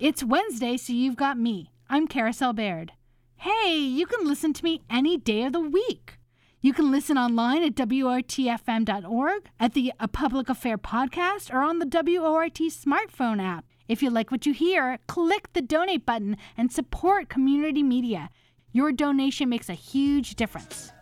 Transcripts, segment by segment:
It's Wednesday, so you've got me. I'm Carousel Bayrd. Hey, you can listen to me any day of the week. You can listen online at WORTFM.org, at the A Public Affair podcast, or on the WORT smartphone app. If you like what you hear, click the donate button and support community media. Your donation makes a huge difference.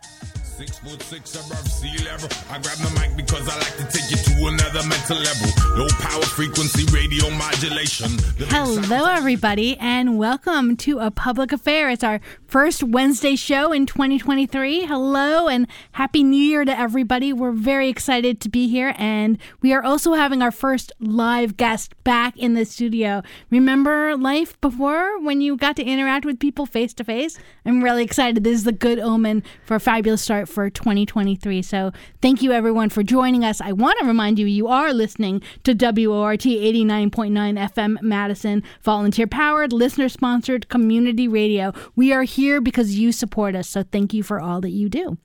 Six foot six above sea level. I grab the mic because I like to take you to another mental level. Low power frequency radio modulation. Hello, everybody, and welcome to A Public Affair. It's our first Wednesday show in 2023. Hello, and Happy New Year to everybody. We're very excited to be here, and we are also having our first live guest back in the studio. Remember life before when you got to interact with people face to face? I'm really excited. This is the good omen for a fabulous start for 2023. So, thank you everyone for joining us. I want to remind you, you are listening to WORT 89.9 FM Madison, volunteer powered, listener sponsored community radio. We are here because you support us. So, thank you for all that you do.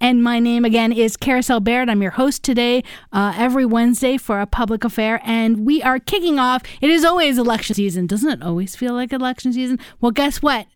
And my name again is Carousel Bayrd. I'm your host today, uh, every Wednesday for a public affair. And we are kicking off. It is always election season. Doesn't it always feel like election season? Well, guess what?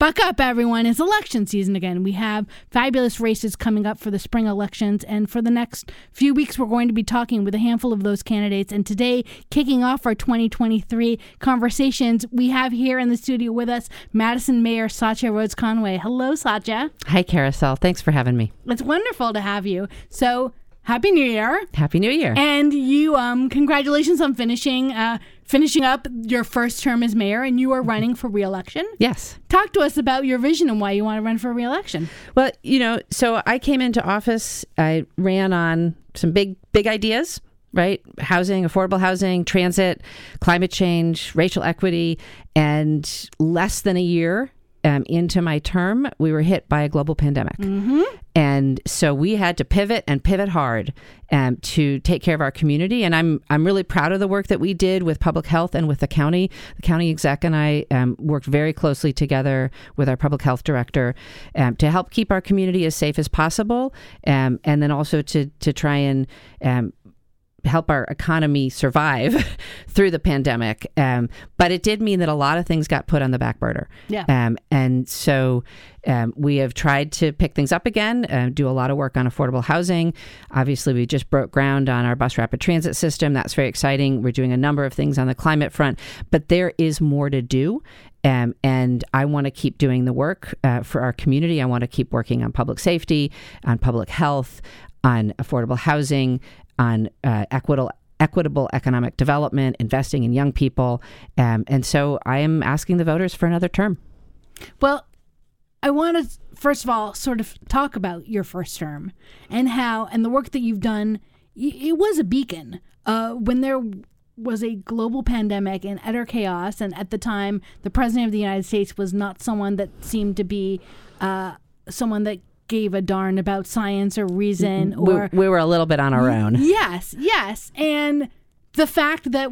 Buck up, everyone. It's election season again. We have fabulous races coming up for the spring elections. And for the next few weeks, we're going to be talking with a handful of those candidates. And today, kicking off our 2023 conversations, we have here in the studio with us Madison Mayor Satya Rhodes Conway. Hello, Satya. Hi, Carousel. Thanks for having me. It's wonderful to have you. So, Happy New Year. Happy New Year. And you, um, congratulations on finishing uh, finishing up your first term as mayor, and you are running for reelection. yes. Talk to us about your vision and why you want to run for reelection. Well, you know, so I came into office, I ran on some big, big ideas, right? Housing, affordable housing, transit, climate change, racial equity. And less than a year um, into my term, we were hit by a global pandemic. And so we had to pivot and pivot hard um, to take care of our community. And I'm I'm really proud of the work that we did with public health and with the county. The county exec and I um, worked very closely together with our public health director um, to help keep our community as safe as possible, um, and then also to to try and um, help our economy survive through the pandemic. Um, but it did mean that a lot of things got put on the back burner. Yeah. Um, and so um, we have tried to pick things up again, uh, do a lot of work on affordable housing. Obviously, we just broke ground on our bus rapid transit system. That's very exciting. We're doing a number of things on the climate front, but there is more to do. Um, and I want to keep doing the work uh, for our community. I want to keep working on public safety, on public health, on affordable housing, on uh, equitable equitable economic development, investing in young people, um, and so I am asking the voters for another term. Well, I want to first of all sort of talk about your first term and how and the work that you've done. It was a beacon uh, when there was a global pandemic and utter chaos, and at the time, the president of the United States was not someone that seemed to be uh, someone that gave a darn about science or reason We, or we were a little bit on our own. Yes, yes. And the fact that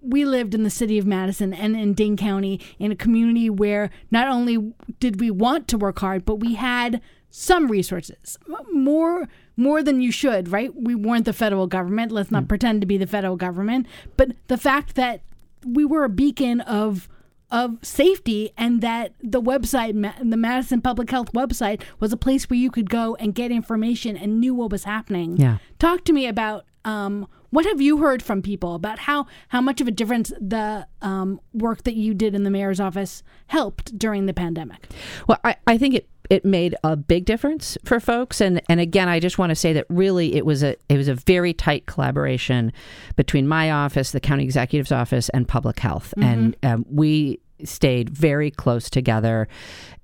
we lived in the city of Madison and in Dane County in a community where not only did we want to work hard, but we had some resources, more more than you should, right? We weren't the federal government. Let's not hmm. pretend to be the federal government, but the fact that we were a beacon of of safety and that the website the Madison Public Health website was a place where you could go and get information and knew what was happening. Yeah. Talk to me about um, what have you heard from people about how how much of a difference the um, work that you did in the mayor's office helped during the pandemic. Well, I, I think it it made a big difference for folks. And and again I just want to say that really it was a it was a very tight collaboration between my office the county executive's office and public health. And um, we stayed very close together.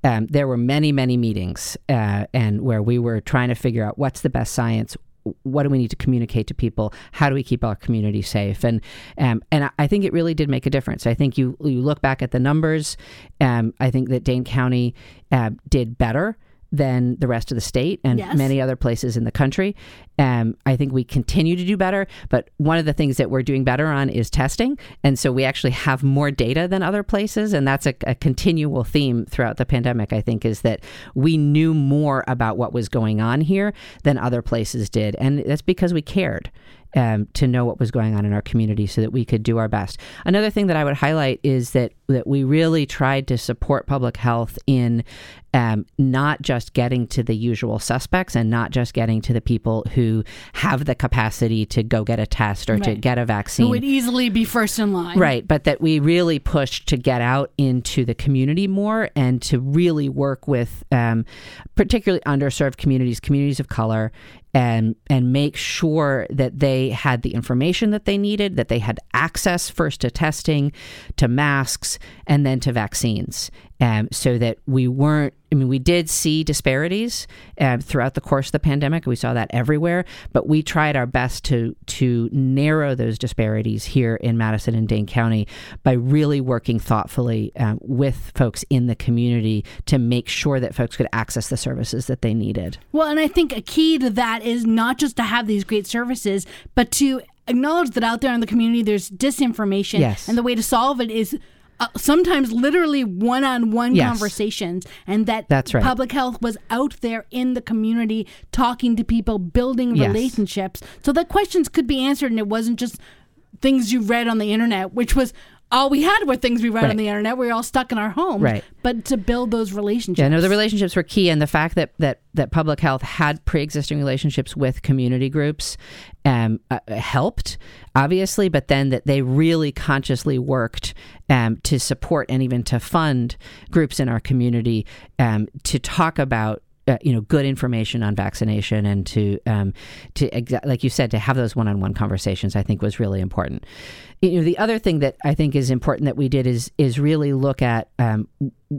Um, there were many many meetings uh, and where we were trying to figure out what's the best science what do we need to communicate to people? How do we keep our community safe? And um, and I- think it really did make a difference. I think you you look back at the numbers. Um, I think that Dane County uh, did better than the rest of the state and Yes. many other places in the country. Um, I think we continue to do better, but one of the things that we're doing better on is testing. And so we actually have more data than other places. And that's a, a continual theme throughout the pandemic, I think, is that we knew more about what was going on here than other places did. And that's because we cared. Um, to know what was going on in our community so that we could do our best. Another thing that I would highlight is that that we really tried to support public health in um, not just getting to the usual suspects and not just getting to the people who have the capacity to go get a test or to get a vaccine. Who would easily be first in line. Right, but that we really pushed to get out into the community more and to really work with um, particularly underserved communities, communities of color, and and make sure that they had the information that they needed, that they had access first to testing, to masks, and then to vaccines, um, so that we weren't. I mean, we did see disparities um, throughout the course of the pandemic. We saw that everywhere, but we tried our best to to narrow those disparities here in Madison and Dane County by really working thoughtfully um, with folks in the community to make sure that folks could access the services that they needed. Well, and I think a key to that is not just to have these great services, but to acknowledge that out there in the community there's disinformation. Yes. And the way to solve it is uh, sometimes literally one on one Yes. conversations. And that That's right. public health was out there in the community talking to people, building Yes. relationships so that questions could be answered and it wasn't just things you read on the internet, which was. All we had were things we read Right. on the internet. We were all stuck in our homes. Right. But to build those relationships. Yeah, no, the relationships were key, and the fact that that that public health had pre-existing relationships with community groups um, uh, helped, obviously, but then that they really consciously worked um, to support and even to fund groups in our community um, to talk about. Uh, you know, good information on vaccination and to um, to exa- like you said, to have those one-on-one conversations, I think was really important. You know, the other thing that I think is important that we did is is really look at um,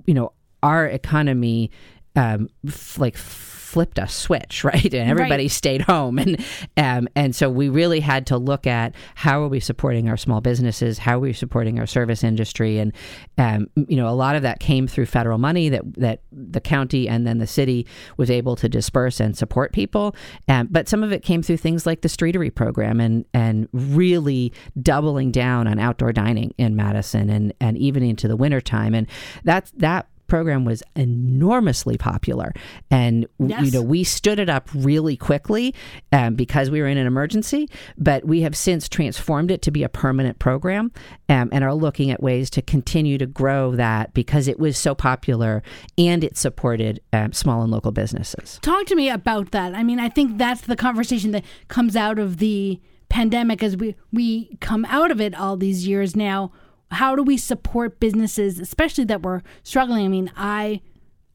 you know our economy um, f- like flipped a switch, right? And everybody Right. stayed home, and um, and so we really had to look at how are we supporting our small businesses, how are we supporting our service industry, and um, you know a lot of that came through federal money that that the county and then the city was able to disperse and support people, um, but some of it came through things like the Streetery program and and really doubling down on outdoor dining in Madison and and even into the wintertime, and that's that program was enormously popular and w- you know we stood it up really quickly um, because we were in an emergency but we have since transformed it to be a permanent program um, and are looking at ways to continue to grow that because it was so popular and it supported um, small and local businesses talk to me about that. I mean, I think that's the conversation that comes out of the pandemic as we we come out of it all these years now. How do we support businesses, especially that were struggling? I mean, I,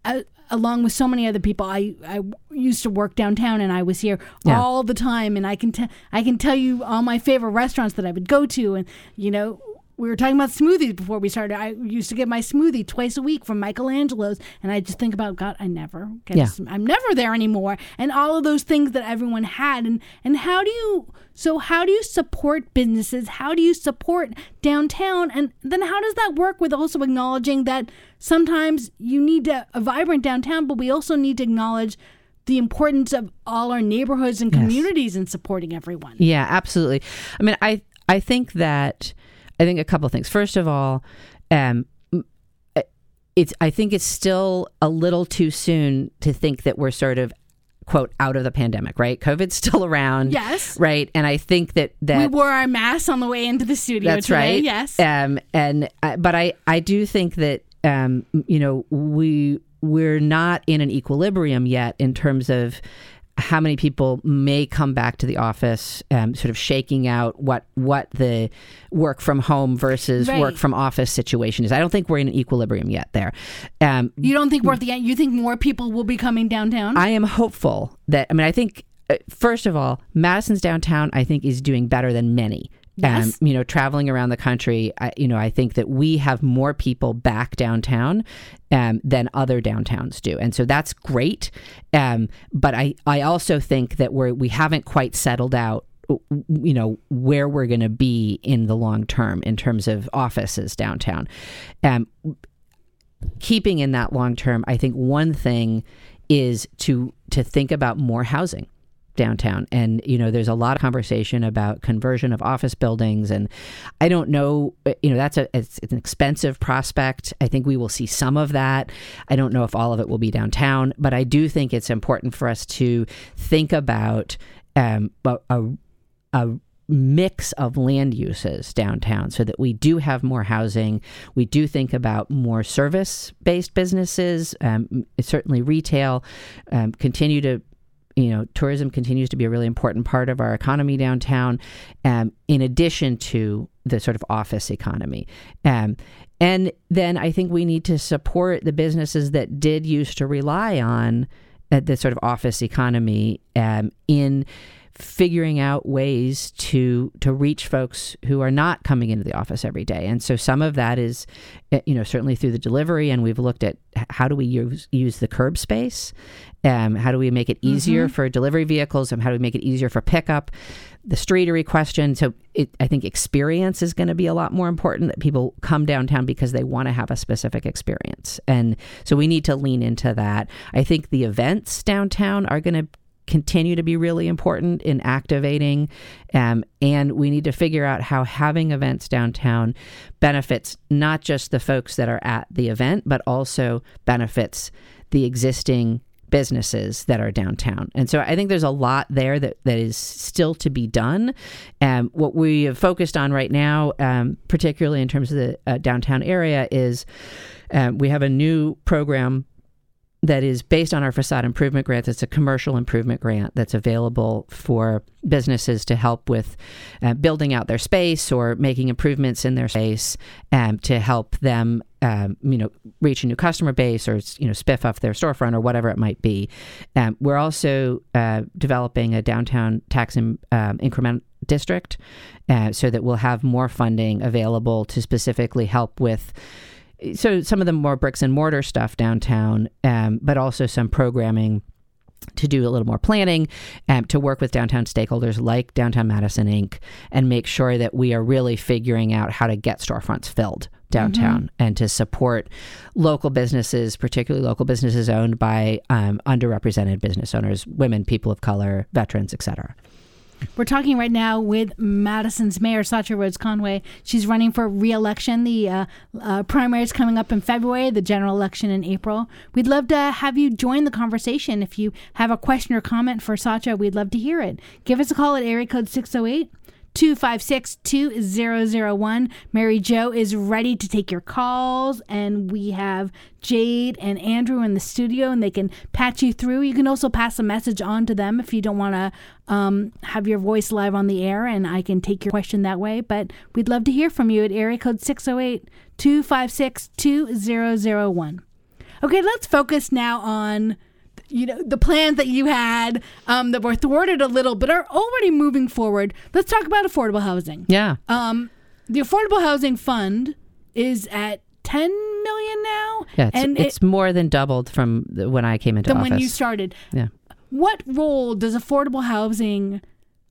I along with so many other people, I I used to work downtown and I was here Yeah. all the time, and I can I can tell you all my favorite restaurants that I would go to, and you know. We were talking about smoothies before we started. I used to get my smoothie twice a week from Michelangelo's, and I just think about God. I never get. Yeah. sm- I'm never there anymore, and all of those things that everyone had. And and how do you? So how do you support businesses? How do you support downtown? And then how does that work with also acknowledging that sometimes you need a, a vibrant downtown, but we also need to acknowledge the importance of all our neighborhoods and communities in supporting everyone. Yeah, absolutely. I mean, I I think that I think a couple of things. First of all, um, it's I think it's still a little too soon to think that we're sort of quote out of the pandemic, right? COVID's still around, Yes. right? And I think that that We wore our masks on the way into the studio that's today. right. Yes. Um, and uh, but I I do think that um, you know we we're not in an equilibrium yet in terms of how many people may come back to the office, um, sort of shaking out what what the work from home versus Right. work from office situation is. I don't think we're in an equilibrium yet there. Um, you don't think we're at the end? You think more people will be coming downtown? I am hopeful that I mean I think uh, first of all Madison's downtown I think is doing better than many. Yes. Um, you know, traveling around the country, I, you know, I think that we have more people back downtown um, than other downtowns do, and so that's great. Um, but I, I also think that we're we haven't quite settled out you know where we're going to be in the long term in terms of offices downtown um, keeping in that long term, I think one thing is to to think about more housing downtown. And you know there's a lot of conversation about conversion of office buildings. And i don't know uh, you know that's a it's, it's an expensive prospect. I think we will see some of that. I don't know if all of it will be downtown but i do think it's important for us to think about um, a, a a mix of land uses downtown so that we do have more housing. We do think about more service based businesses, um, certainly retail, um, continue to you know, tourism continues to be a really important part of our economy downtown, um, in addition to the sort of office economy. Um, and then I think we need to support the businesses that did used to rely on uh, the sort of office economy um, in figuring out ways to to reach folks who are not coming into the office every day. And so some of that is uh, you know certainly through the delivery and we've looked at how do we use use the curb space? Um, how do we make it easier mm-hmm. for delivery vehicles and how do we make it easier for pickup? The streetery question so it, i think experience is going to be a lot more important that people come downtown because they want to have a specific experience. And so we need to lean into that. I think the events downtown are going to continue to be really important in activating. Um, and we need to figure out how having events downtown benefits not just the folks that are at the event, but also benefits the existing businesses that are downtown. And so I think there's a lot there that, that is still to be done. Um, what we have focused on right now, um, particularly in terms of the uh, downtown area, is um, we have a new program that is based on our facade improvement grant. It's a commercial improvement grant that's available for businesses to help with uh, building out their space or making improvements in their space um, to help them, um, you know, reach a new customer base or you know spiff off their storefront or whatever it might be. Um, we're also uh, developing a downtown tax in, um, increment district uh, so that we'll have more funding available to specifically help with so some of the more bricks and mortar stuff downtown, um, but also some programming to do a little more planning um, to work with downtown stakeholders like Downtown Madison Inc. and make sure that we are really figuring out how to get storefronts filled downtown mm-hmm. and to support local businesses, particularly local businesses owned by um, underrepresented business owners, women, people of color, veterans, etc. We're talking right now with Madison's mayor, Satya Rhodes Conway. She's running for re-election. The uh, uh, primary is coming up in February, the general election in April. We'd love to have you join the conversation. If you have a question or comment for Satya, we'd love to hear it. Give us a call at area code 608 256 2001. Mary Jo is ready to take your calls, and we have Jade and Andrew in the studio, and they can patch you through. You can also pass a message on to them if you don't want to um, have your voice live on the air, and I can take your question that way. But we'd love to hear from you at area code 608 256 2001. Okay, let's focus now on you know the plans that you had um, that were thwarted a little but are already moving forward. Let's talk about affordable housing. Yeah. Um, the affordable housing fund is at 10 million now yeah it's, and it's it, more than doubled from when i came into than office when you started. Yeah. What role does affordable housing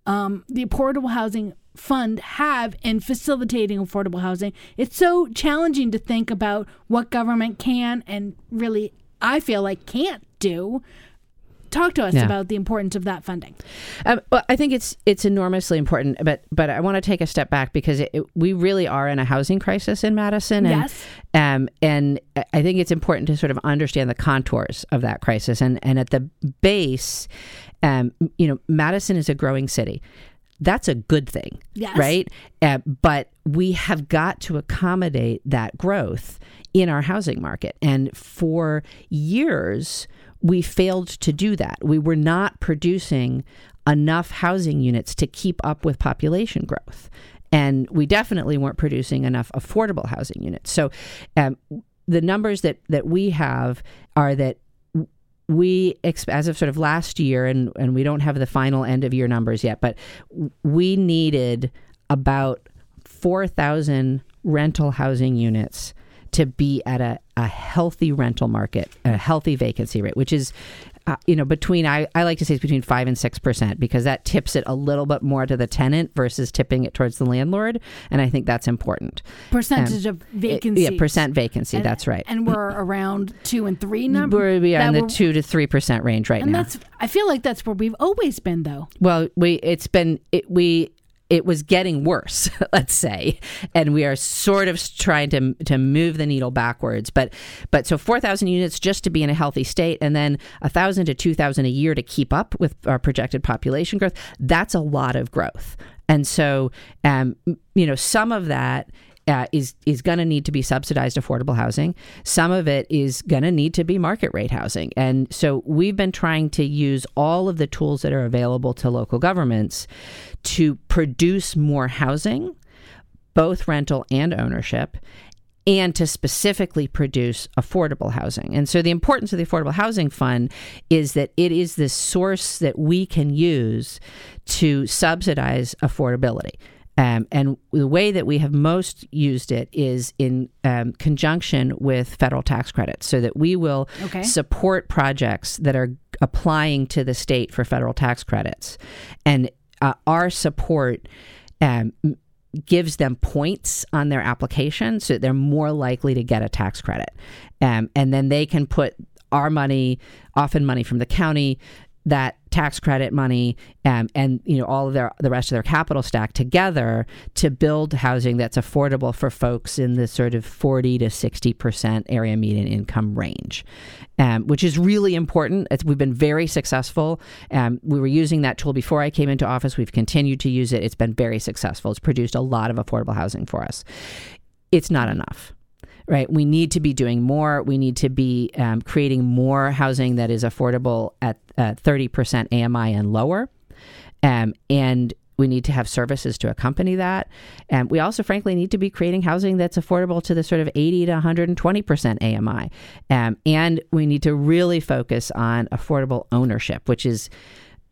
um, the affordable housing fund have in facilitating affordable housing? It's so challenging to think about what government can and really i feel like can't do talk to us yeah. about the importance of that funding. Um, well, I think it's it's enormously important, but but I want to take a step back because it, it, we really are in a housing crisis in Madison, and yes. um, and I think it's important to sort of understand the contours of that crisis, and and at the base, um, you know, Madison is a growing city. That's a good thing, yes. right? Uh, but we have got to accommodate that growth in our housing market. And for years, we failed to do that. We were not producing enough housing units to keep up with population growth. And we definitely weren't producing enough affordable housing units. So um, the numbers that, that we have are that we as of sort of last year and and we don't have the final end of year numbers yet but we needed about 4000 rental housing units to be at a, a healthy rental market, a healthy vacancy rate, which is uh, you know, between I, I like to say it's between five and six percent because that tips it a little bit more to the tenant versus tipping it towards the landlord, and I think that's important. Percentage um, of vacancy, yeah, percent vacancy. And, that's right. And we're around two and three number. We're we are in the two to three percent range right now. and now. That's I feel like that's where we've always been, though. Well, we it's been it, we it was getting worse, let's say, and we are sort of trying to to move the needle backwards. But but so four thousand units just to be in a healthy state, and then thousand to two thousand a year to keep up with our projected population growth. That's a lot of growth. And so, um, you know, some of that uh, is is going to need to be subsidized affordable housing. Some of it is going to need to be market rate housing. And so we've been trying to use all of the tools that are available to local governments to produce more housing, both rental and ownership. And to specifically produce affordable housing. And so, the importance of the Affordable Housing Fund is that it is this source that we can use to subsidize affordability. Um, and the way that we have most used it is in um, conjunction with federal tax credits, so that we will Okay. support projects that are applying to the state for federal tax credits. And uh, our support um, gives them points on their application, so that they're more likely to get a tax credit. Um, and then they can put our money, often money from the county, that tax credit money um, and you know all of their the rest of their capital stack together to build housing that's affordable for folks in the sort of 40 to 60 percent area median income range um, which is really important. It's, we've been very successful. Um, we were using that tool before i came into office. We've continued to use it. It's been very successful. It's produced a lot of affordable housing for us. It's not enough right? We need to be doing more. We need to be um, creating more housing that is affordable at uh, 30% AMI and lower. Um, and we need to have services to accompany that. And we also, frankly, need to be creating housing that's affordable to the sort of 80 to 120% AMI. Um, and we need to really focus on affordable ownership, which is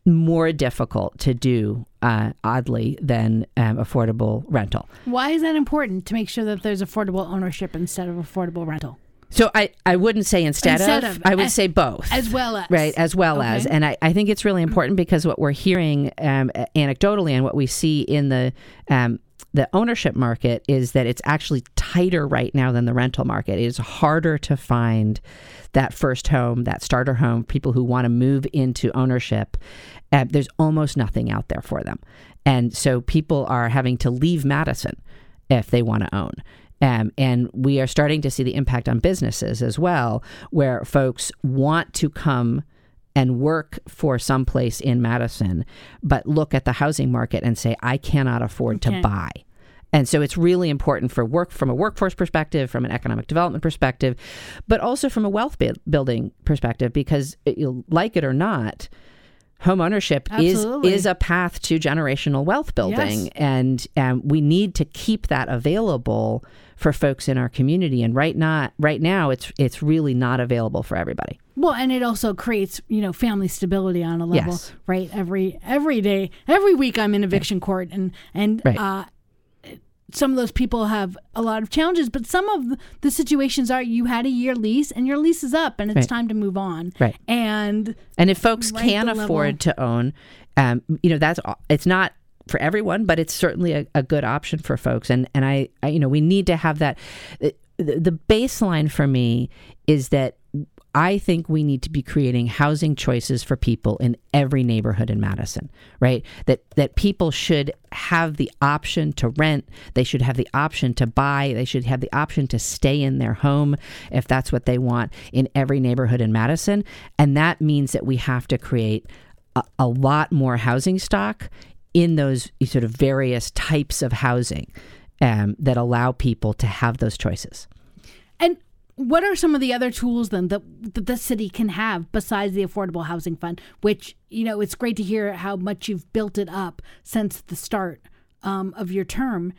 more difficult to do, uh, oddly, than um, affordable rental. Why is that important to make sure that there's affordable ownership instead of affordable rental? So I, I wouldn't say instead, Instead of, of, I would as- say both. As well as. Right, as well Okay. as. And I, I think it's really important because what we're hearing um, anecdotally and what we see in the um, the ownership market is that it's actually tighter right now than the rental market. It is harder to find that first home, that starter home, people who want to move into ownership. Uh, there's almost nothing out there for them. And so people are having to leave Madison if they want to own. Um, and we are starting to see the impact on businesses as well, where folks want to come and work for someplace in Madison, but look at the housing market and say, I cannot afford to buy. And so it's really important for work from a workforce perspective, from an economic development perspective, but also from a wealth bu- building perspective, because it, you like it or not, home ownership is Absolutely. is a path to generational wealth building, Yes. and um, we need to keep that available for folks in our community. And right not right now, it's it's really not available for everybody. Well, and it also creates, you know, family stability on a level, Yes. right? Every every day, every week, I'm in eviction court, and and Right. uh, some of those people have a lot of challenges, but some of the situations are you had a year lease and your lease is up, and it's Right. time to move on, Right. And And if folks Right, can afford level. to own, um, you know, that's it's not for everyone, but it's certainly a, a good option for folks. And and I, I, you know, we need to have that. The baseline for me is that I think we need to be creating housing choices for people in every neighborhood in Madison, right? That that people should have the option to rent, they should have the option to buy, they should have the option to stay in their home if that's what they want in every neighborhood in Madison, and that means that we have to create a, a lot more housing stock in those sort of various types of housing um, that allow people to have those choices. And what are some of the other tools then that, that the city can have besides the Affordable Housing Fund? Which you know, it's great to hear how much you've built it up since the start um, of your term.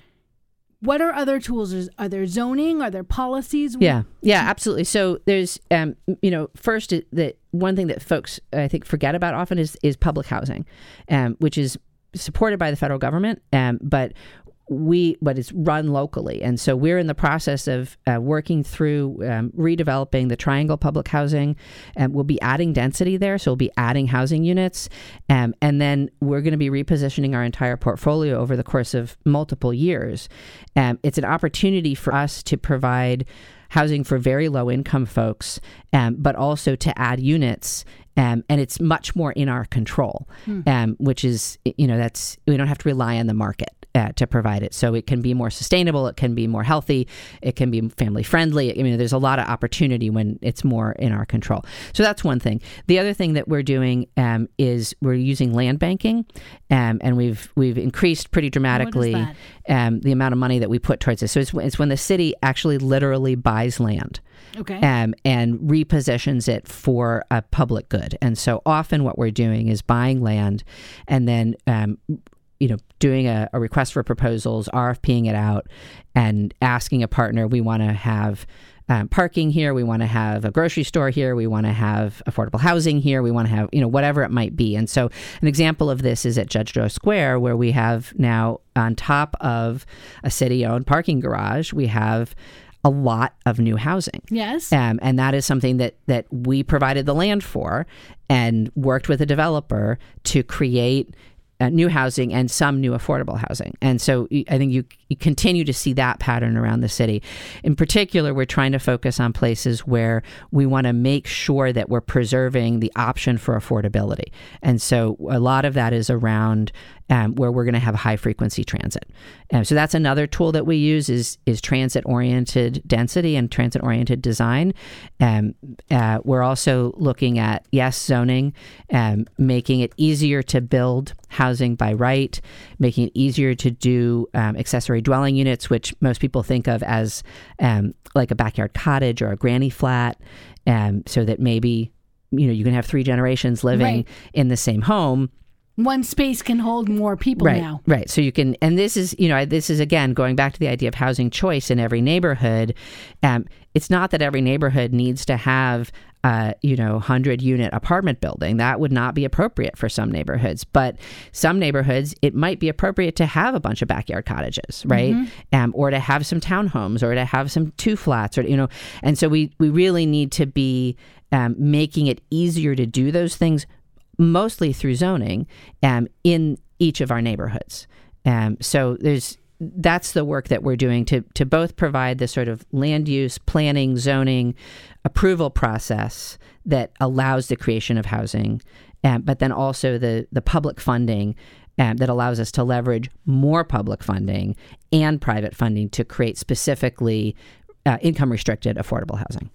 What are other tools? Are there zoning? Are there policies? Yeah, yeah, absolutely. So there's, um, you know, first that one thing that folks I think forget about often is is public housing, um, which is supported by the federal government, um, but we but it's run locally. And so we're in the process of uh, working through um, redeveloping the triangle public housing and we'll be adding density there. So we'll be adding housing units. Um, and then we're going to be repositioning our entire portfolio over the course of multiple years. Um, it's an opportunity for us to provide housing for very low income folks um, but also to add units um, and it's much more in our control, um, which is you know that's we don't have to rely on the market uh, to provide it. So it can be more sustainable, it can be more healthy, it can be family friendly. I mean, there's a lot of opportunity when it's more in our control. So that's one thing. The other thing that we're doing um, is we're using land banking, um, and we've we've increased pretty dramatically um, the amount of money that we put towards this. So it's, it's when the city actually literally buys land. Okay. Um, and repositions it for a public good. And so often what we're doing is buying land and then um, you know, doing a, a, request for proposals, RFPing it out, and asking a partner, we want to have um, parking here, we want to have a grocery store here, we want to have affordable housing here, we want to have, you know, whatever it might be. And so, an example of this is at Judge Doyle Square, where we have now, on top of a city owned parking garage, we have a lot of new housing. Yes. Um, and that is something that, that we provided the land for and worked with a developer to create uh, new housing and some new affordable housing. And so I think you, you continue to see that pattern around the city. In particular, we're trying to focus on places where we want to make sure that we're preserving the option for affordability. And so a lot of that is around um, where we're going to have high frequency transit. Um, so that's another tool that we use is is transit oriented density and transit oriented design. Um, uh, we're also looking at yes zoning, um, making it easier to build housing by right, making it easier to do um, accessory dwelling units, which most people think of as um, like a backyard cottage or a granny flat, so that maybe you know you can have three generations living right. in the same home one space can hold more people right, now. Right. So you can, and this is, you know, this is again going back to the idea of housing choice in every neighborhood. Um, it's not that every neighborhood needs to have uh, you know, 100 unit apartment building. That would not be appropriate for some neighborhoods. But some neighborhoods, it might be appropriate to have a bunch of backyard cottages, right? Mm-hmm. Um, or to have some townhomes or to have some two flats or, you know, and so we, we really need to be um, making it easier to do those things mostly through zoning um, in each of our neighborhoods. Um, so there's that's the work that we're doing to to both provide the sort of land use planning, zoning, approval process that allows the creation of housing, um, but then also the the public funding um, that allows us to leverage more public funding and private funding to create specifically uh, income restricted affordable housing.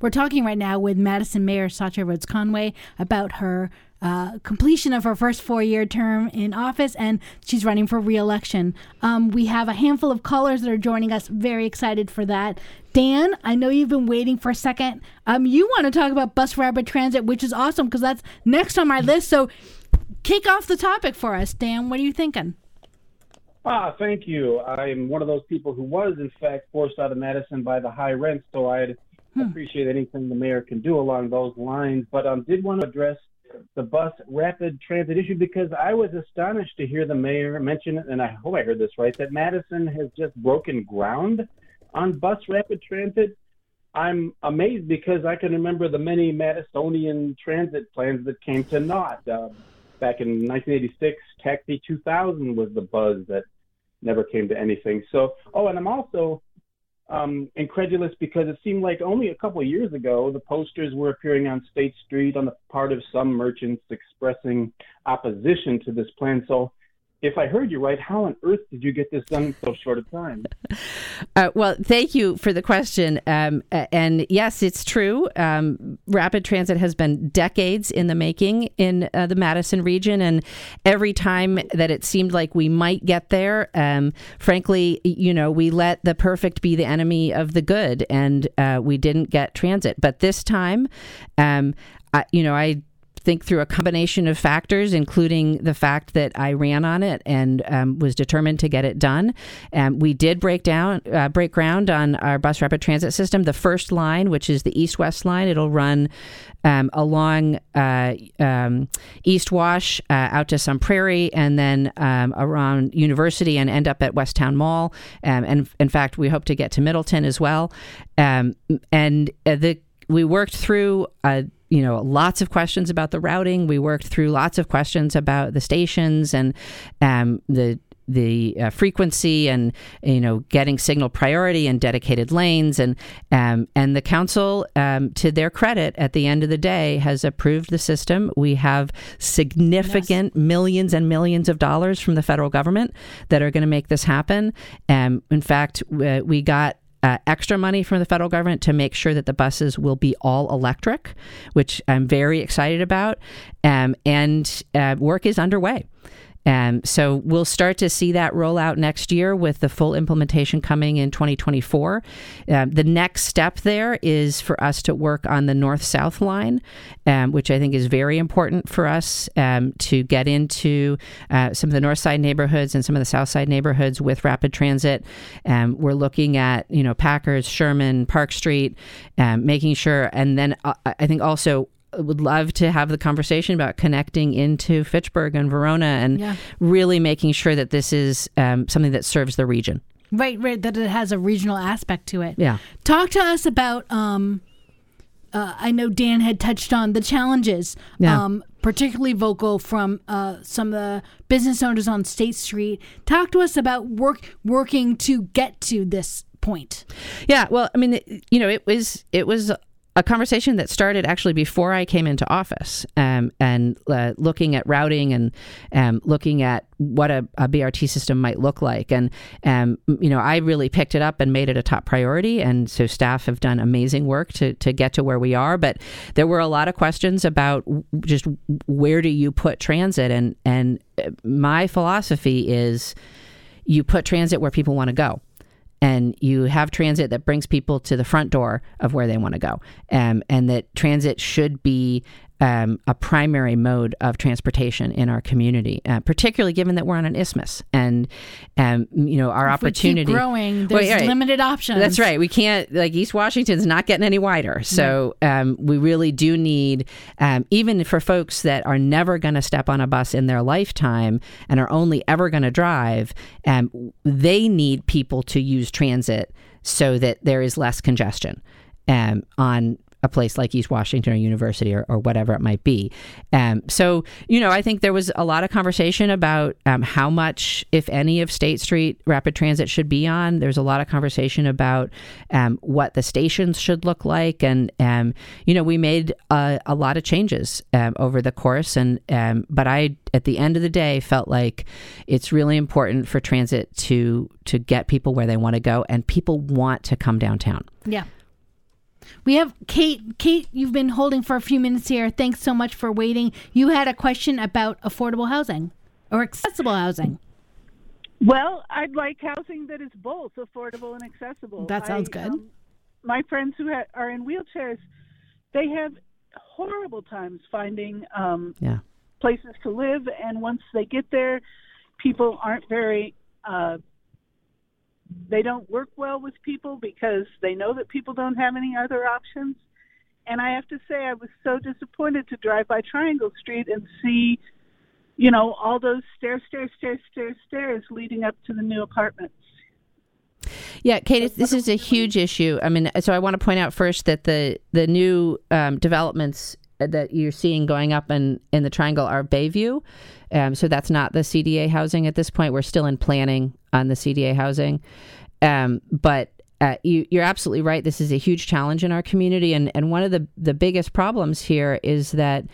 We're talking right now with Madison Mayor Satya Rhodes Conway about her uh, completion of her first four year term in office, and she's running for reelection. Um, we have a handful of callers that are joining us. Very excited for that. Dan, I know you've been waiting for a second. Um, you want to talk about bus rapid transit, which is awesome because that's next on my list. So, kick off the topic for us, Dan. What are you thinking? Ah, thank you. I'm one of those people who was, in fact, forced out of Madison by the high rent, so I'd hmm. appreciate anything the mayor can do along those lines. But um, did want to address the bus rapid transit issue because I was astonished to hear the mayor mention and I hope I heard this right, that Madison has just broken ground on bus rapid transit. I'm amazed because I can remember the many Madisonian transit plans that came to naught. Uh, back in 1986, Taxi 2000 was the buzz that never came to anything. So, oh, and I'm also um, incredulous because it seemed like only a couple years ago the posters were appearing on State Street on the part of some merchants expressing opposition to this plan. So if I heard you right, how on earth did you get this done in so short a time? Uh, well, thank you for the question. Um, and yes, it's true. Um, rapid transit has been decades in the making in uh, the Madison region. And every time that it seemed like we might get there, um, frankly, you know, we let the perfect be the enemy of the good and uh, we didn't get transit. But this time, um, I, you know, I think through a combination of factors, including the fact that I ran on it and um, was determined to get it done. Um, we did break down, uh, break ground on our bus rapid transit system. The first line, which is the east-west line, it'll run um, along uh, um, East Wash uh, out to Sun Prairie, and then um, around University, and end up at West Towne Mall. Um, and in fact, we hope to get to Middleton as well. and uh, the we worked through you know, lots of questions about the routing. We worked through lots of questions about the stations and um, the the uh, frequency and you know getting signal priority and dedicated lanes and um, and the council um, to their credit at the end of the day has approved the system we have significant yes. millions and millions of dollars from the federal government that are going to make this happen um, in fact we got uh, extra money from the federal government to make sure that the buses will be all electric, which I'm very excited about. Um, and uh, work is underway. Um, so we'll start to see that roll out next year with the full implementation coming in 2024. Um, the next step there is for us to work on the north south line, um, which I think is very important for us um, to get into uh, some of the north side neighborhoods and some of the south side neighborhoods with rapid transit. Um, we're looking at, you know, Packers, Sherman, Park Street, making sure, and then uh, I think also would love to have the conversation about connecting into Fitchburg and Verona and yeah. really making sure that this is um, something that serves the region. Right, right. That it has a regional aspect to it. Yeah. Talk to us about. Um, uh, I know Dan had touched on the challenges, yeah. um, particularly vocal from uh, some of the business owners on State Street. Talk to us about work working to get to this point. Yeah, well, I mean, you know, it was it was a conversation that started actually before I came into office, um, and uh, looking at routing and um, looking at what a, a, BRT system might look like. And um, you know, I really picked it up and made it a top priority. And so staff have done amazing work to to get to where we are. But there were a lot of questions about just where do you put transit, and and uh, my philosophy is you put transit where people want to go and you have transit that brings people to the front door of where they want to go, um, and that transit should be um, a primary mode of transportation in our community, uh, particularly given that we're on an isthmus and um, you know our if opportunity growing. There's well, right. limited options. That's right. We can't like East Washington's not getting any wider, so um, we really do need um, even for folks that are never going to step on a bus in their lifetime and are only ever going to drive. Um, they need people to use transit so that there is less congestion um, on a place like East Washington or University or, or whatever it might be. Um, so, you know, I think there was a lot of conversation about um, how much, if any, of State Street rapid transit should be on. There's a lot of conversation about um, what the stations should look like. And, um, you know, we made a, a lot of changes um, over the course. And, um, but I, at the end of the day, felt like it's really important for transit to, to get people where they want to go and people want to come downtown. Yeah. We have Kate. Kate, you've been holding for a few minutes here. Thanks so much for waiting. You had a question about affordable housing or accessible housing. Well, I'd like housing that is both affordable and accessible. That sounds I, good. Um, my friends who ha- are in wheelchairs, they have horrible times finding um, yeah. places to live, and once they get there, people aren't very uh, they don't work well with people because they know that people don't have any other options. And I have to say, I was so disappointed to drive by Triangle Street and see, you know, all those stairs, stairs, stairs, stairs, stairs leading up to the new apartments. Yeah, Kate, this is a huge issue. I mean, so I want to point out first that the the new um, developments that you're seeing going up in, in the triangle are Bayview. Um, so that's not the CDA housing at this point. We're still in planning on the CDA housing. Um, but uh, you, are absolutely right. This is a huge challenge in our community. And, and one of the, the biggest problems here is that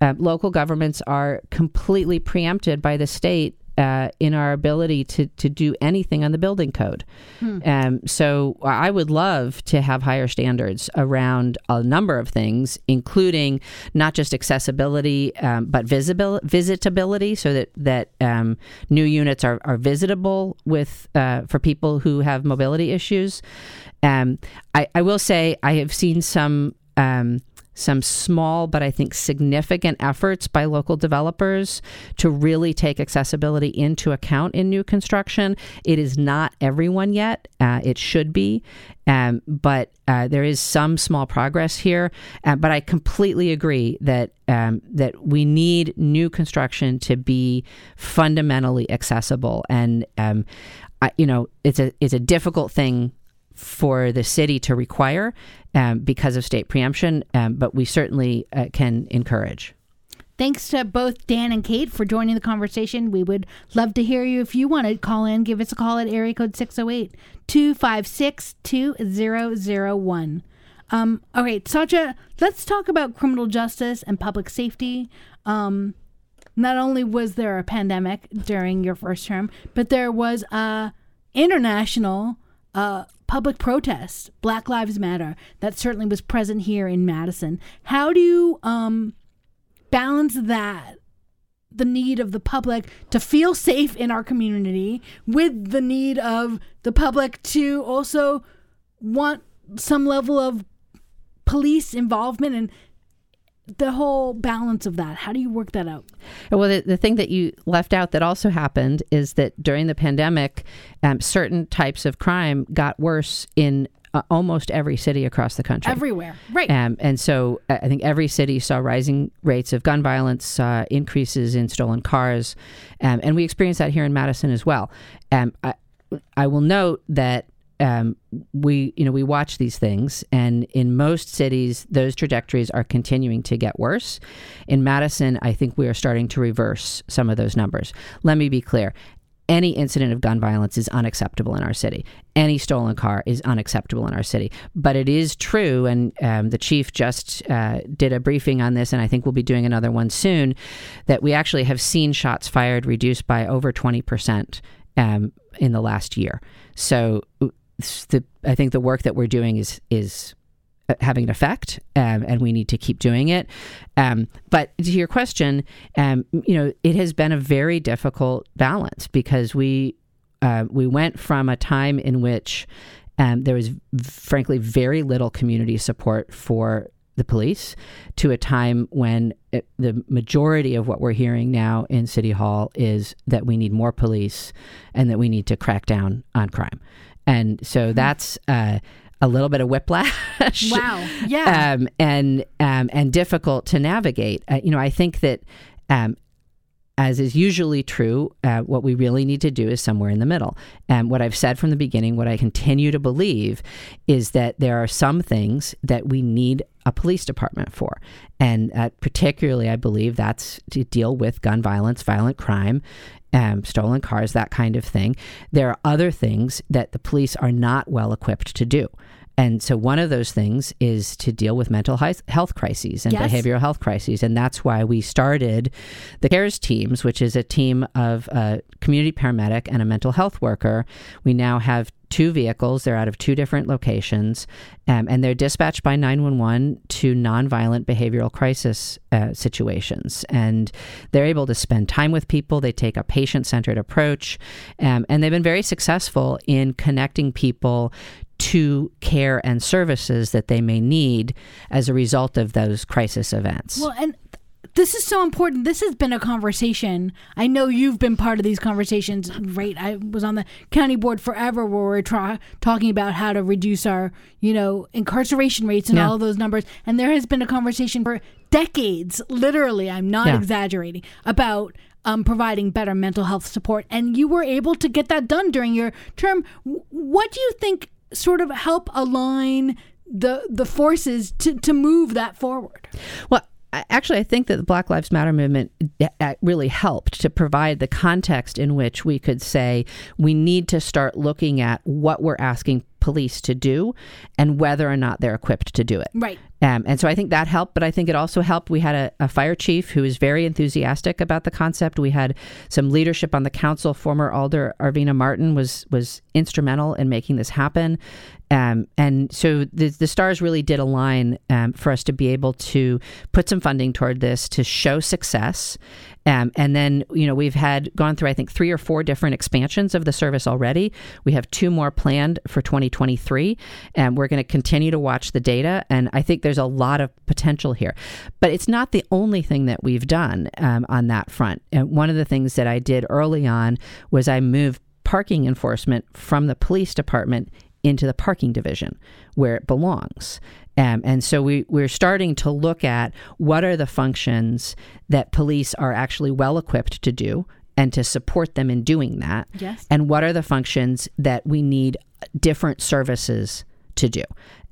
uh, local governments are completely preempted by the state uh, in our ability to, to do anything on the building code. Hmm. Um, so I would love to have higher standards around a number of things, including not just accessibility, um, but visibil- visitability, so that that um, new units are, are visitable with uh, for people who have mobility issues. Um, I, I, will say I have seen some um, some small but I think significant efforts by local developers to really take accessibility into account in new construction. It is not everyone yet. Uh, it should be. Um, but uh, there is some small progress here. Uh, but I completely agree that um, that we need new construction to be fundamentally accessible. And um, I, you know, it's a it's a difficult thing for the city to require um, because of state preemption, um, but we certainly uh, can encourage. Thanks to both Dan and Kate for joining the conversation. We would love to hear you. If you want to call in, give us a call at area code 608 256 2001. Um, all right, Satya, let's talk about criminal justice and public safety. Um, not only was there a pandemic during your first term, but there was a international uh, public protest, Black Lives Matter, that certainly was present here in Madison. How do you um, balance that? The need of the public to feel safe in our community with the need of the public to also want some level of police involvement and the whole balance of that. How do you work that out? Well, the, the thing that you left out that also happened is that during the pandemic, um, certain types of crime got worse in uh, almost every city across the country. Everywhere, right? Um, and so uh, I think every city saw rising rates of gun violence, saw increases in stolen cars, um, and we experienced that here in Madison as well. Um, I, I will note that um, we you know we watch these things and in most cities those trajectories are continuing to get worse in madison i think we are starting to reverse some of those numbers let me be clear any incident of gun violence is unacceptable in our city. Any stolen car is unacceptable in our city. But it is true, and um, the chief just uh, did a briefing on this, and I think we'll be doing another one soon, that we actually have seen shots fired reduced by over 20% um, in the last year. So the I think the work that we're doing is is uh, having an effect, um, and we need to keep doing it. Um, but to your question, um, you know, it has been a very difficult balance because we uh, we went from a time in which um, there was, frankly, very little community support for the police to a time when it, the majority of what we're hearing now in City Hall is that we need more police and that we need to crack down on crime. And so mm-hmm. that's uh, a little bit of whiplash. Wow. Yeah. Um, and um, and difficult to navigate. Uh, you know, I think that. Um, as is usually true, uh, what we really need to do is somewhere in the middle. And what I've said from the beginning, what I continue to believe, is that there are some things that we need a police department for. And uh, particularly, I believe that's to deal with gun violence, violent crime, um, stolen cars, that kind of thing. There are other things that the police are not well equipped to do. And so, one of those things is to deal with mental health crises and yes. behavioral health crises. And that's why we started the CARES teams, which is a team of a community paramedic and a mental health worker. We now have two vehicles. They're out of two different locations, um, and they're dispatched by 911 to nonviolent behavioral crisis uh, situations. And they're able to spend time with people. They take a patient centered approach, um, and they've been very successful in connecting people to care and services that they may need as a result of those crisis events. Well, and this is so important. This has been a conversation. I know you've been part of these conversations, right? I was on the county board forever where we're tra- talking about how to reduce our, you know, incarceration rates and yeah. all those numbers. And there has been a conversation for decades, literally, I'm not yeah. exaggerating, about um, providing better mental health support. And you were able to get that done during your term. What do you think sort of help align the the forces to, to move that forward? Well, actually, I think that the Black Lives Matter movement uh, really helped to provide the context in which we could say we need to start looking at what we're asking police to do and whether or not they're equipped to do it. Right. Um, and so I think that helped, but I think it also helped. We had a, a, fire chief who was very enthusiastic about the concept. We had some leadership on the council. Former Alder Arvina Martin was was instrumental in making this happen. Um, and so the, the, stars really did align um, for us to be able to put some funding toward this to show success um, and then, you know, we've had gone through, I think, three or four different expansions of the service already. We have two more planned for 2023. And we're going to continue to watch the data. And I think there's a lot of potential here. But it's not the only thing that we've done um, on that front. And one of the things that I did early on was I moved parking enforcement from the police department into the parking division where it belongs. Um, and so we, we're starting to look at what are the functions that police are actually well equipped to do and to support them in doing that. Yes. And what are the functions that we need different services to do.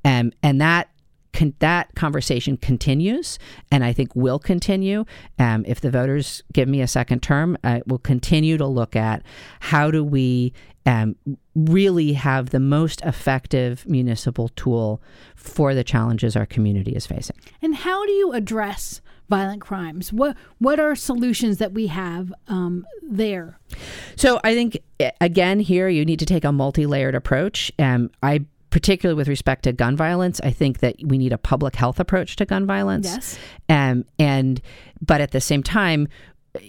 Um, and that con- that conversation continues, and I think will continue. Um, if the voters give me a second term, I will continue to look at how do we um, really have the most effective municipal tool for the challenges our community is facing. And how do you address violent crimes? What what are solutions that we have um, there? So I think again here you need to take a multi-layered approach. Um, I particularly with respect to gun violence, I think that we need a public health approach to gun violence. Yes. Um, and but at the same time,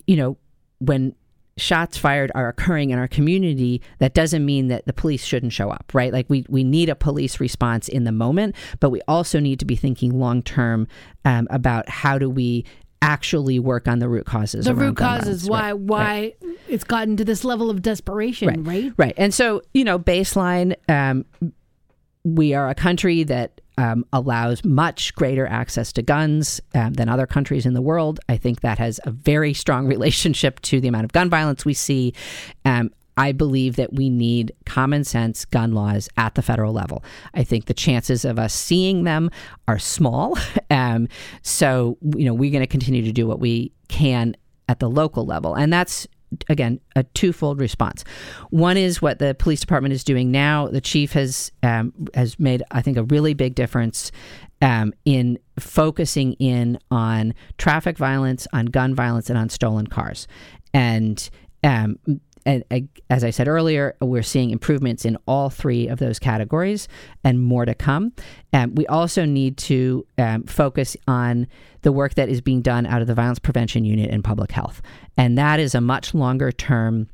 you know, when shots fired are occurring in our community, that doesn't mean that the police shouldn't show up, right? Like we we need a police response in the moment, but we also need to be thinking long term um, about how do we actually work on the root causes. The root causes violence. why Right, why it's gotten to this level of desperation, right? Right. And so, you know, baseline, um, we are a country that um, allows much greater access to guns um, than other countries in the world. I think that has a very strong relationship to the amount of gun violence we see. Um, I believe that we need common sense gun laws at the federal level. I think the chances of us seeing them are small. Um, so, you know, we're going to continue to do what we can at the local level. And that's again a twofold response. One is what the police department is doing now. The chief has um, has made, I think, a really big difference um, in focusing in on traffic violence, on gun violence, and on stolen cars. And um, and as I said earlier, we're seeing improvements in all three of those categories and more to come. Um, we also need to um, focus on the work that is being done out of the Violence Prevention Unit in public health. And that is a much longer term,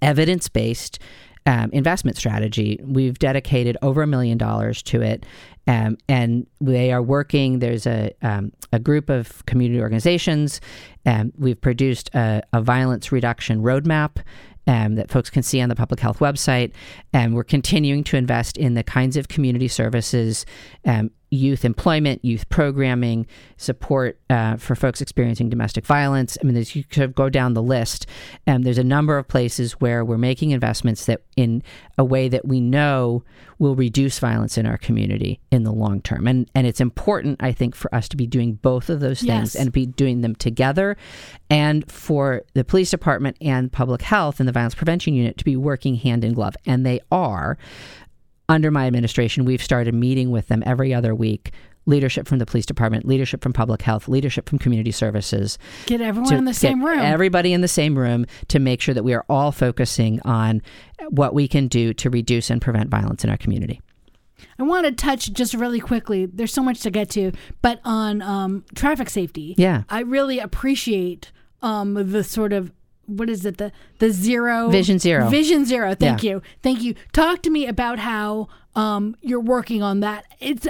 evidence based um, investment strategy. We've dedicated over a million dollars to it. Um, and they are working. There's a, um, a group of community organizations. Um, we've produced a, a violence reduction roadmap um, that folks can see on the public health website. And we're continuing to invest in the kinds of community services, um, youth employment, youth programming, support uh, for folks experiencing domestic violence. I mean, there's, you could go down the list. And there's a number of places where we're making investments that, in a way that we know will reduce violence in our community in the long term. And and it's important, I think, for us to be doing both of those things Yes. and be doing them together, and for the police department and public health and the violence prevention unit to be working hand in glove. And they are. Under my administration, we've started meeting with them every other week. Leadership from the police department, leadership from public health, leadership from community services, Get everyone in the same room. Everybody in the same room to make sure that we are all focusing on what we can do to reduce and prevent violence in our community. I want to touch just really quickly. There's so much to get to, but on um, traffic safety. Yeah. I really appreciate um, the sort of what is it the the zero Vision zero. vision zero. Thank Yeah. you, thank you. Talk to me about how um, you're working on that. It's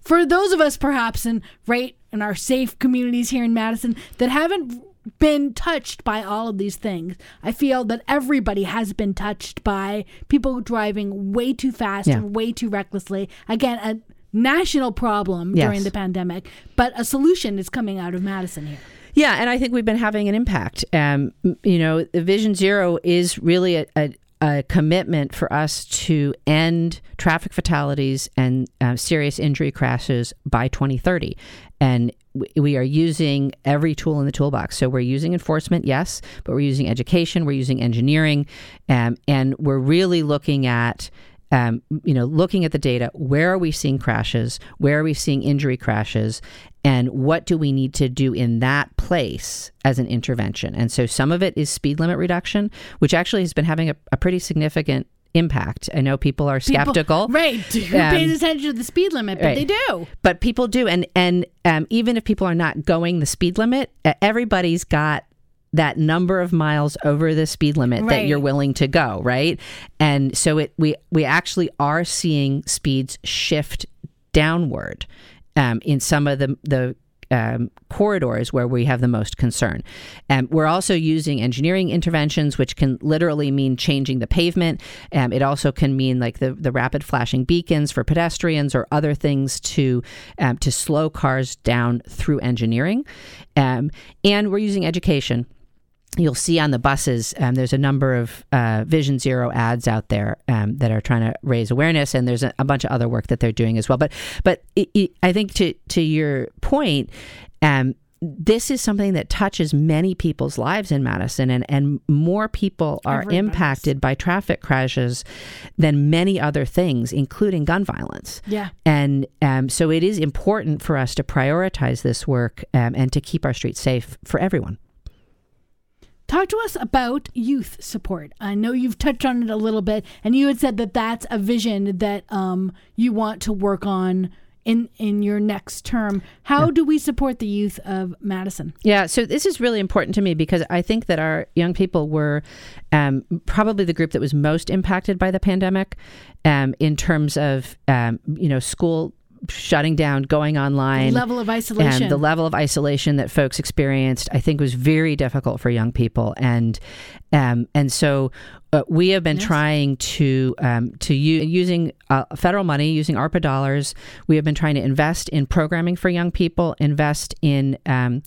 for those of us perhaps in right in our safe communities here in Madison that haven't been touched by all of these things. I feel that everybody has been touched by people driving way too fast Yeah. way too recklessly. Again, a national problem Yes. during the pandemic, but a solution is coming out of Madison here. Yeah, and I think we've been having an impact. Um, you know, Vision Zero is really a, a, a commitment for us to end traffic fatalities and uh, serious injury crashes by 2030. And we are using every tool in the toolbox. So we're using enforcement, yes, but we're using education, we're using engineering, um, and we're really looking at um, you know, looking at the data, where are we seeing crashes? Where are we seeing injury crashes? And what do we need to do in that place as an intervention? And so some of it is speed limit reduction, which actually has been having a, a pretty significant impact. I know people are People- skeptical. right? Who Um, pays attention to the speed limit? But right. they do. But people do, and and um, even if people are not going the speed limit, everybody's got that number of miles over the speed limit that you're willing to go, right? And so it we we actually are seeing speeds shift downward um, in some of the the um, corridors where we have the most concern. Um, we're also using engineering interventions, which can literally mean changing the pavement. Um, it also can mean like the, the rapid flashing beacons for pedestrians or other things to um, to slow cars down through engineering. Um, and we're using education you'll see on the buses um, there's a number of uh, vision zero ads out there um, that are trying to raise awareness and there's a, a, bunch of other work that they're doing as well but but it, it, i think to to your point um, this is something that touches many people's lives in Madison, and, and more people are Everybody's. impacted by traffic crashes than many other things, including gun violence. Yeah. And um, so it is important for us to prioritize this work um, and to keep our streets safe for everyone. Talk to us about youth support. I know you've touched on it a little bit, and you had said that that's a vision that um, you want to work on in in your next term. How do we support the youth of Madison? Yeah, so this is really important to me because I think that our young people were um, probably the group that was most impacted by the pandemic um, in terms of um, you know school shutting down, going online. The level of isolation. And the level of isolation that folks experienced, I think, was very difficult for young people. And um, and so uh, we have been yes. trying to um, to u- using uh, federal money, using ARPA dollars. We have been trying to invest in programming for young people, invest in um,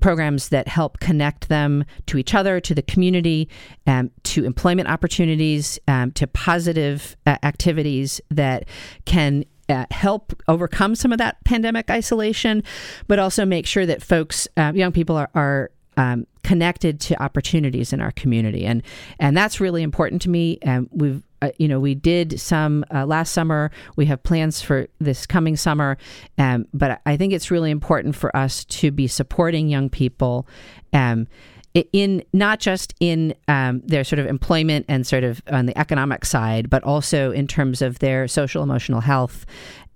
programs that help connect them to each other, to the community, um, to employment opportunities, um, to positive uh, activities that can uh, help overcome some of that pandemic isolation, but also make sure that folks, uh, young people, are, are um, connected to opportunities in our community, and and that's really important to me. And we've uh, you know, we did some uh, last summer. We have plans for this coming summer, um, but I think it's really important for us to be supporting young people. Um, in not just in um, their sort of employment and sort of on the economic side, but also in terms of their social emotional health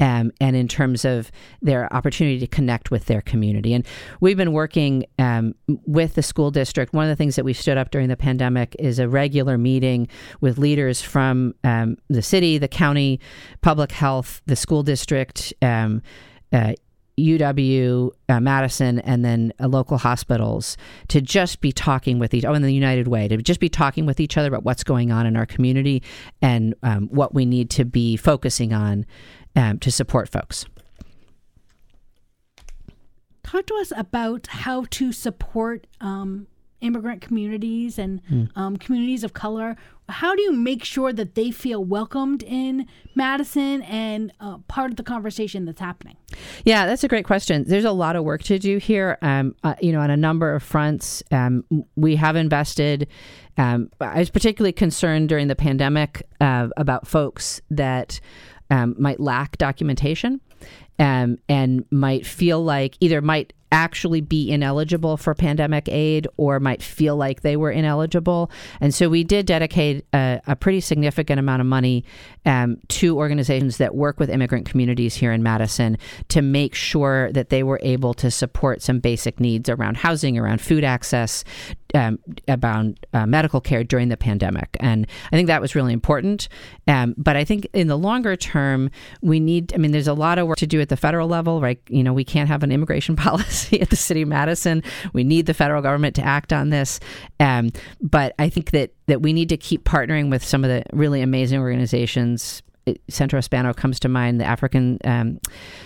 um, and in terms of their opportunity to connect with their community. And we've been working um, with the school district. One of the things that we stood up during the pandemic is a regular meeting with leaders from um, the city, the county, public health, the school district. Um, uh, UW, uh, Madison, and then uh, local hospitals to just be talking with each. Oh, and the United Way to just be talking with each other about what's going on in our community and um, what we need to be focusing on um, to support folks. Talk to us about how to support um, immigrant communities and mm. um, communities of color. How do you make sure that they feel welcomed in Madison and uh, part of the conversation that's happening? Yeah, that's a great question. There's a lot of work to do here. Um, uh, you know, on a number of fronts, um, we have invested. Um, I was particularly concerned during the pandemic uh, about folks that um, might lack documentation. Um, and might feel like either might actually be ineligible for pandemic aid or might feel like they were ineligible. And so we did dedicate a, a pretty significant amount of money um, to organizations that work with immigrant communities here in Madison to make sure that they were able to support some basic needs around housing, around food access, um, about uh, medical care during the pandemic. And I think that was really important. Um, but I think in the longer term, we need, I mean, there's a lot of work to do at the federal level, right? You know, we can't have an immigration policy at the city of Madison. We need the federal government to act on this. Um, but I think that, that we need to keep partnering with some of the really amazing organizations Centro Hispano comes to mind, the African um,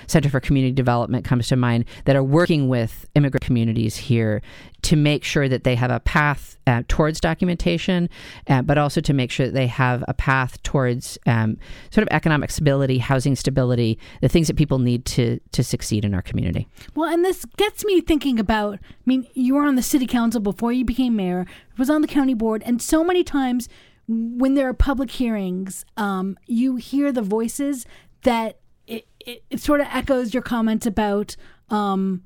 Center for Community Development comes to mind, that are working with immigrant communities here to make sure that they have a path uh, towards documentation, uh, but also to make sure that they have a path towards um, sort of economic stability, housing stability, the things that people need to to succeed in our community. Well, and this gets me thinking about. I mean, you were on the city council before you became mayor. Was on the county board, and so many times when there are public hearings, um, you hear the voices that it, it, it, sort of echoes your comments about um,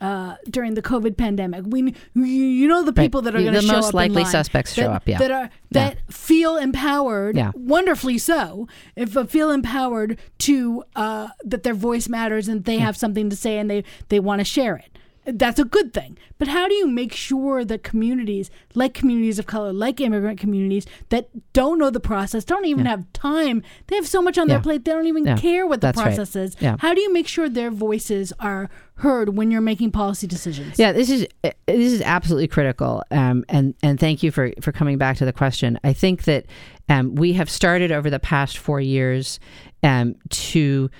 uh, during the COVID pandemic. We, you know, the people that are going to show up. The most likely suspects that, show up. Yeah, that are that yeah. feel empowered. Yeah. wonderfully so. If uh, feel empowered to uh, that their voice matters and they have something to say and they they want to share it that's a good thing. But how do you make sure that communities, like communities of color, like immigrant communities, that don't know the process, don't even yeah. have time, they have so much on yeah. their plate, they don't even yeah. care what the that's process right. is. How do you make sure their voices are heard when you're making policy decisions? Yeah, this is this is absolutely critical. Um, and and thank you for for coming back to the question. I think that um, we have started over the past four years um, to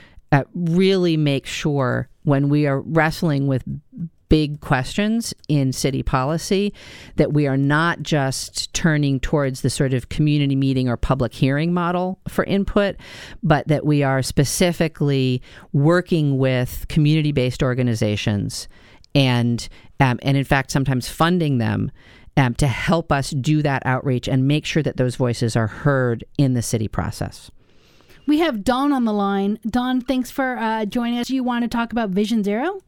really make sure when we are wrestling with big questions in city policy, that we are not just turning towards the sort of community meeting or public hearing model for input, but that we are specifically working with community based organizations and um, and in fact sometimes funding them um, to help us do that outreach and make sure that those voices are heard in the city process. We have Dawn on the line. Dawn, thanks for uh, joining us. You want to talk about Vision Zero?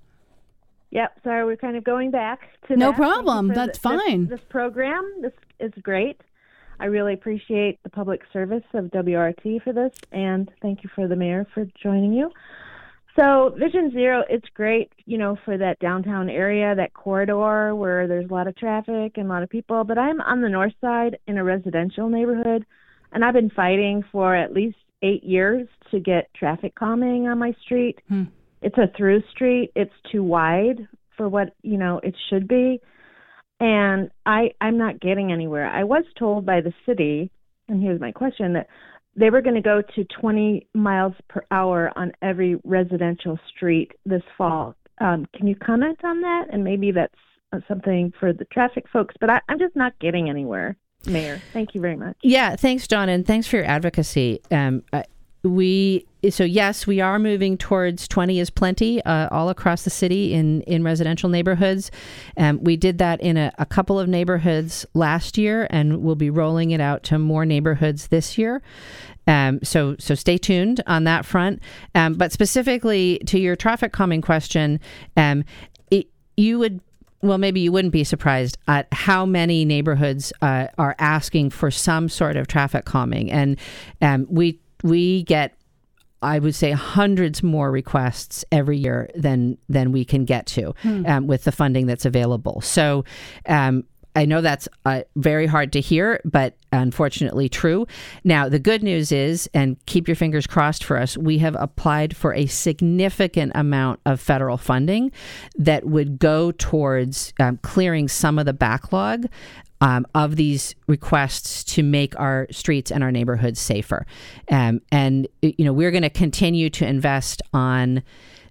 Yep. Sorry, we're kind of going back to no that. problem. Thank you for That's th- this- fine. This, program, this is great. I really appreciate the public service of WORT for this, and thank you for the mayor for joining you. So, Vision Zero, it's great, you know, for that downtown area, that corridor where there's a lot of traffic and a lot of people. But I'm on the north side in a residential neighborhood, and I've been fighting for at least eight years to get traffic calming on my street. Hmm. It's a through street. It's too wide for what you know it should be, and I I'm not getting anywhere. I was told by the city, and here's my question that they were going to go to 20 miles per hour on every residential street this fall. Um, can you comment on that? And maybe that's uh, something for the traffic folks, but I, I'm just not getting anywhere. Mayor, thank you very much. Yeah, thanks, John, and thanks for your advocacy. Um, uh, we so yes, we are moving towards twenty is plenty uh, all across the city in in residential neighborhoods. Um, we did that in a, a couple of neighborhoods last year, and we'll be rolling it out to more neighborhoods this year. Um, so so stay tuned on that front. Um, but specifically to your traffic calming question, um, it, you would well, maybe you wouldn't be surprised at how many neighborhoods uh, are asking for some sort of traffic calming, and um, we we get. I would say hundreds more requests every year than than we can get to um, with the funding that's available. So um, I know that's uh, very hard to hear, but unfortunately true. Now, the good news is, and keep your fingers crossed for us, we have applied for a significant amount of federal funding that would go towards um, clearing some of the backlog. Um, of these requests to make our streets and our neighborhoods safer, um, and you know we're going to continue to invest on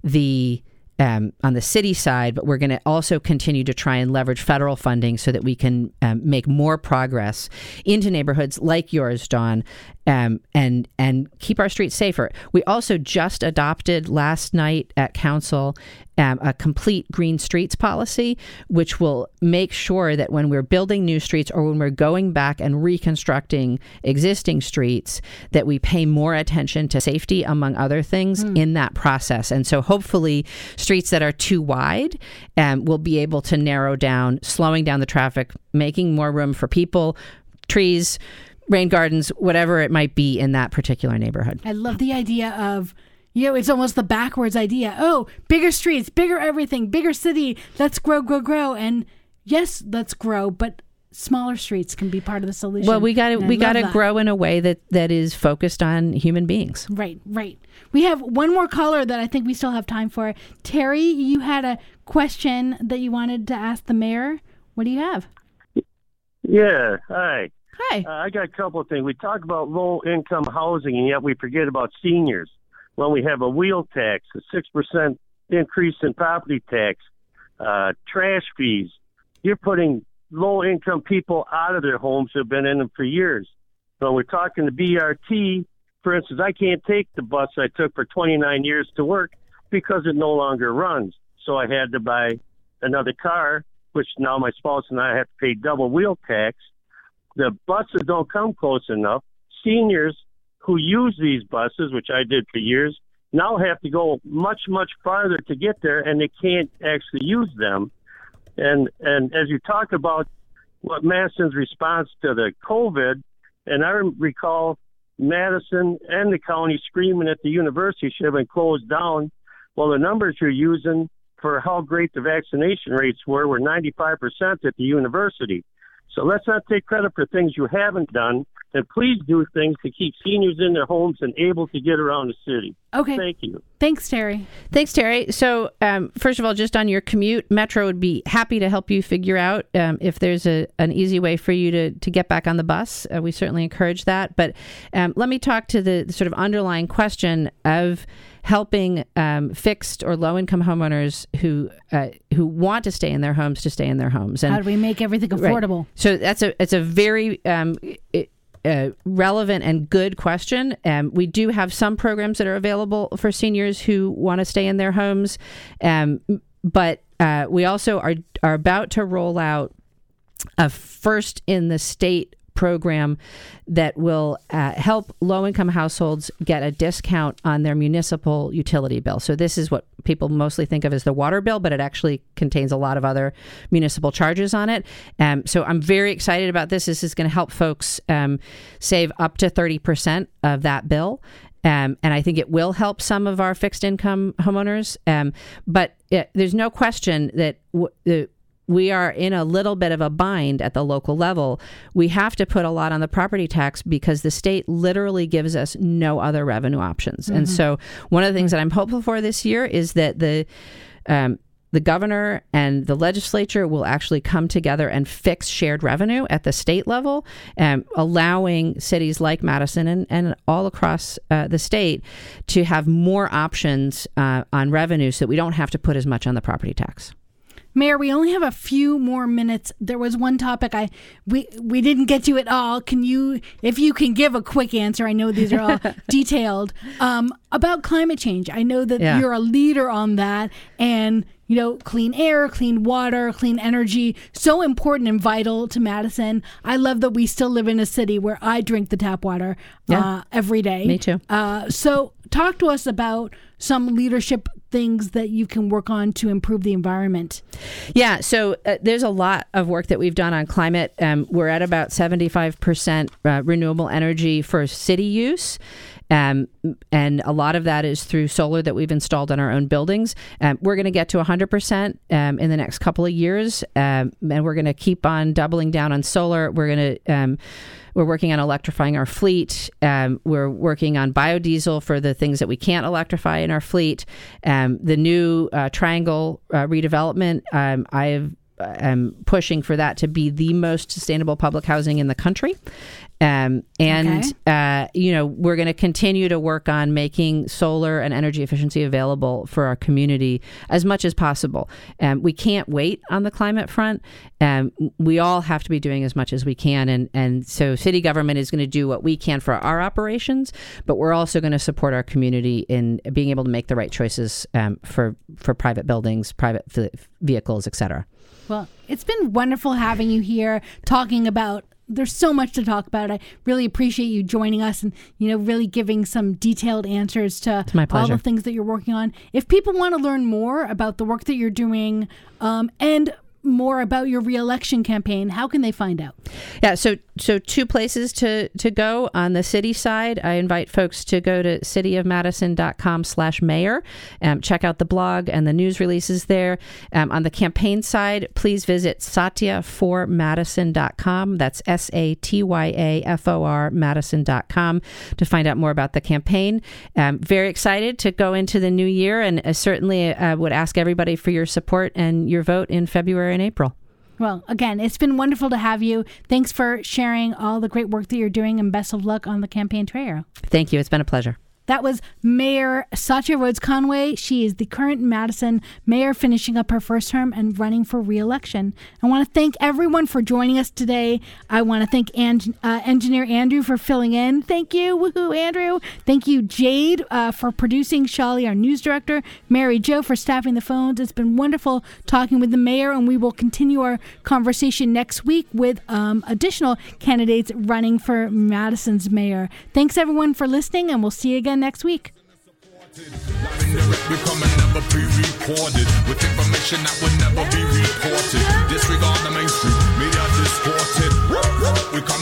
the um, on the city side, but we're going to also continue to try and leverage federal funding so that we can um, make more progress into neighborhoods like yours, Dawn, um, and and keep our streets safer. We also just adopted last night at council um, a complete green streets policy, which will make sure that when we're building new streets or when we're going back and reconstructing existing streets, that we pay more attention to safety, among other things, in that process. And so hopefully, streets that are too wide um, will be able to narrow down, slowing down the traffic, making more room for people, trees, rain gardens, whatever it might be in that particular neighborhood. I love the idea of, you know, it's almost the backwards idea. Oh, bigger streets, bigger everything, bigger city. Let's grow, grow, grow. And yes, let's grow, but smaller streets can be part of the solution. Well, we got to we got to grow in a way that that is focused on human beings. Right, right. We have one more caller that I think we still have time for. Terry, you had a question that you wanted to ask the mayor. What do you have? Yeah, hi. Hi. Uh, I got a couple of things. We talk about low income housing, and yet we forget about seniors. When we have a wheel tax, a 6% increase in property tax, uh, trash fees, you're putting low income people out of their homes who have been in them for years. So we're talking the BRT. For instance, I can't take the bus I took for 29 years to work because it no longer runs. So I had to buy another car, which now my spouse and I have to pay double wheel tax the buses don't come close enough. Seniors who use these buses, which I did for years, now have to go much, much farther to get there, and they can't actually use them. And and as you talk about what Madison's response to the COVID, and I recall Madison and the county screaming at the university should have been closed down. Well, the numbers you're using for how great the vaccination rates were were 95% at the university. So let's not take credit for things you haven't done, and please do things to keep seniors in their homes and able to get around the city. Okay. Thank you. Thanks, Terry. Thanks, Terry. So, um, first of all, just on your commute, Metro would be happy to help you figure out um, if there's a, an easy way for you to, to get back on the bus. Uh, we certainly encourage that. But um, let me talk to the, the sort of underlying question of helping um, fixed or low income homeowners who uh, who want to stay in their homes to stay in their homes. How do we make everything affordable? So that's a it's a very um, it, uh, relevant and good question. Um, we do have some programs that are available for seniors who want to stay in their homes, um, but uh, we also are are about to roll out a first in the state program that will uh, help low income households get a discount on their municipal utility bill. So, this is what people mostly think of as the water bill, but it actually contains a lot of other municipal charges on it. Um, so, I'm very excited about this. This is going to help folks um, save up to 30% of that bill. Um, and I think it will help some of our fixed income homeowners. Um, but it, there's no question that w- the we are in a little bit of a bind at the local level. We have to put a lot on the property tax because the state literally gives us no other revenue options. Mm-hmm. And so, one of the things that I'm hopeful for this year is that the um, the governor and the legislature will actually come together and fix shared revenue at the state level, um, allowing cities like Madison and, and all across uh, the state to have more options uh, on revenue so that we don't have to put as much on the property tax. Mayor, we only have a few more minutes. There was one topic I we we didn't get to at all. Can you, if you can, give a quick answer? I know these are all detailed um, about climate change. I know that yeah. you're a leader on that, and you know, clean air, clean water, clean energy, so important and vital to Madison. I love that we still live in a city where I drink the tap water yeah. uh, every day. Me too. Uh, so, talk to us about some leadership things that you can work on to improve the environment? Yeah, so uh, there's a lot of work that we've done on climate. Um, we're at about 75% uh, renewable energy for city use. Um, and a lot of that is through solar that we've installed on our own buildings. Um, we're going to get to 100% um, in the next couple of years, um, and we're going to keep on doubling down on solar. We're going to um, we're working on electrifying our fleet. Um, we're working on biodiesel for the things that we can't electrify in our fleet. the new uh, Triangle uh, redevelopment, I've am pushing for that to be the most sustainable public housing in the country. Um, and, okay. uh, you know, we're going to continue to work on making solar and energy efficiency available for our community as much as possible. Um, we can't wait on the climate front. Um, we all have to be doing as much as we can. And, and so city government is going to do what we can for our operations, but we're also going to support our community in being able to make the right choices um, for, for private buildings, private vehicles, et cetera. Well, it's been wonderful having you here talking about there's so much to talk about. I really appreciate you joining us and you know really giving some detailed answers to all the things that you're working on. If people want to learn more about the work that you're doing um, and more about your reelection campaign, how can they find out? Yeah, so so two places to to go on the city side. I invite folks to go to cityofmadison.com slash mayor. Um, check out the blog and the news releases there. Um, on the campaign side, please visit satyaformadison.com. That's S-A-T-Y-A-F-O-R madison.com to find out more about the campaign. Um, very excited to go into the new year and uh, certainly uh, would ask everybody for your support and your vote in February and April. Well, again, it's been wonderful to have you. Thanks for sharing all the great work that you're doing and best of luck on the campaign trail. Thank you. It's been a pleasure. That was Mayor Satya Rhodes Conway. She is the current Madison mayor, finishing up her first term and running for reelection. I want to thank everyone for joining us today. I want to thank An- uh, Engineer Andrew for filling in. Thank you, woohoo, Andrew. Thank you, Jade, uh, for producing. Shali, our news director. Mary Jo for staffing the phones. It's been wonderful talking with the mayor, and we will continue our conversation next week with um, additional candidates running for Madison's mayor. Thanks, everyone, for listening, and we'll see you again next week.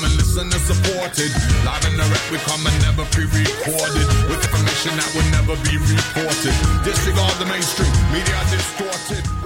and listen and supported. Live the rep, we come and never pre-recorded with information that would never be reported. Disregard the mainstream media distorted.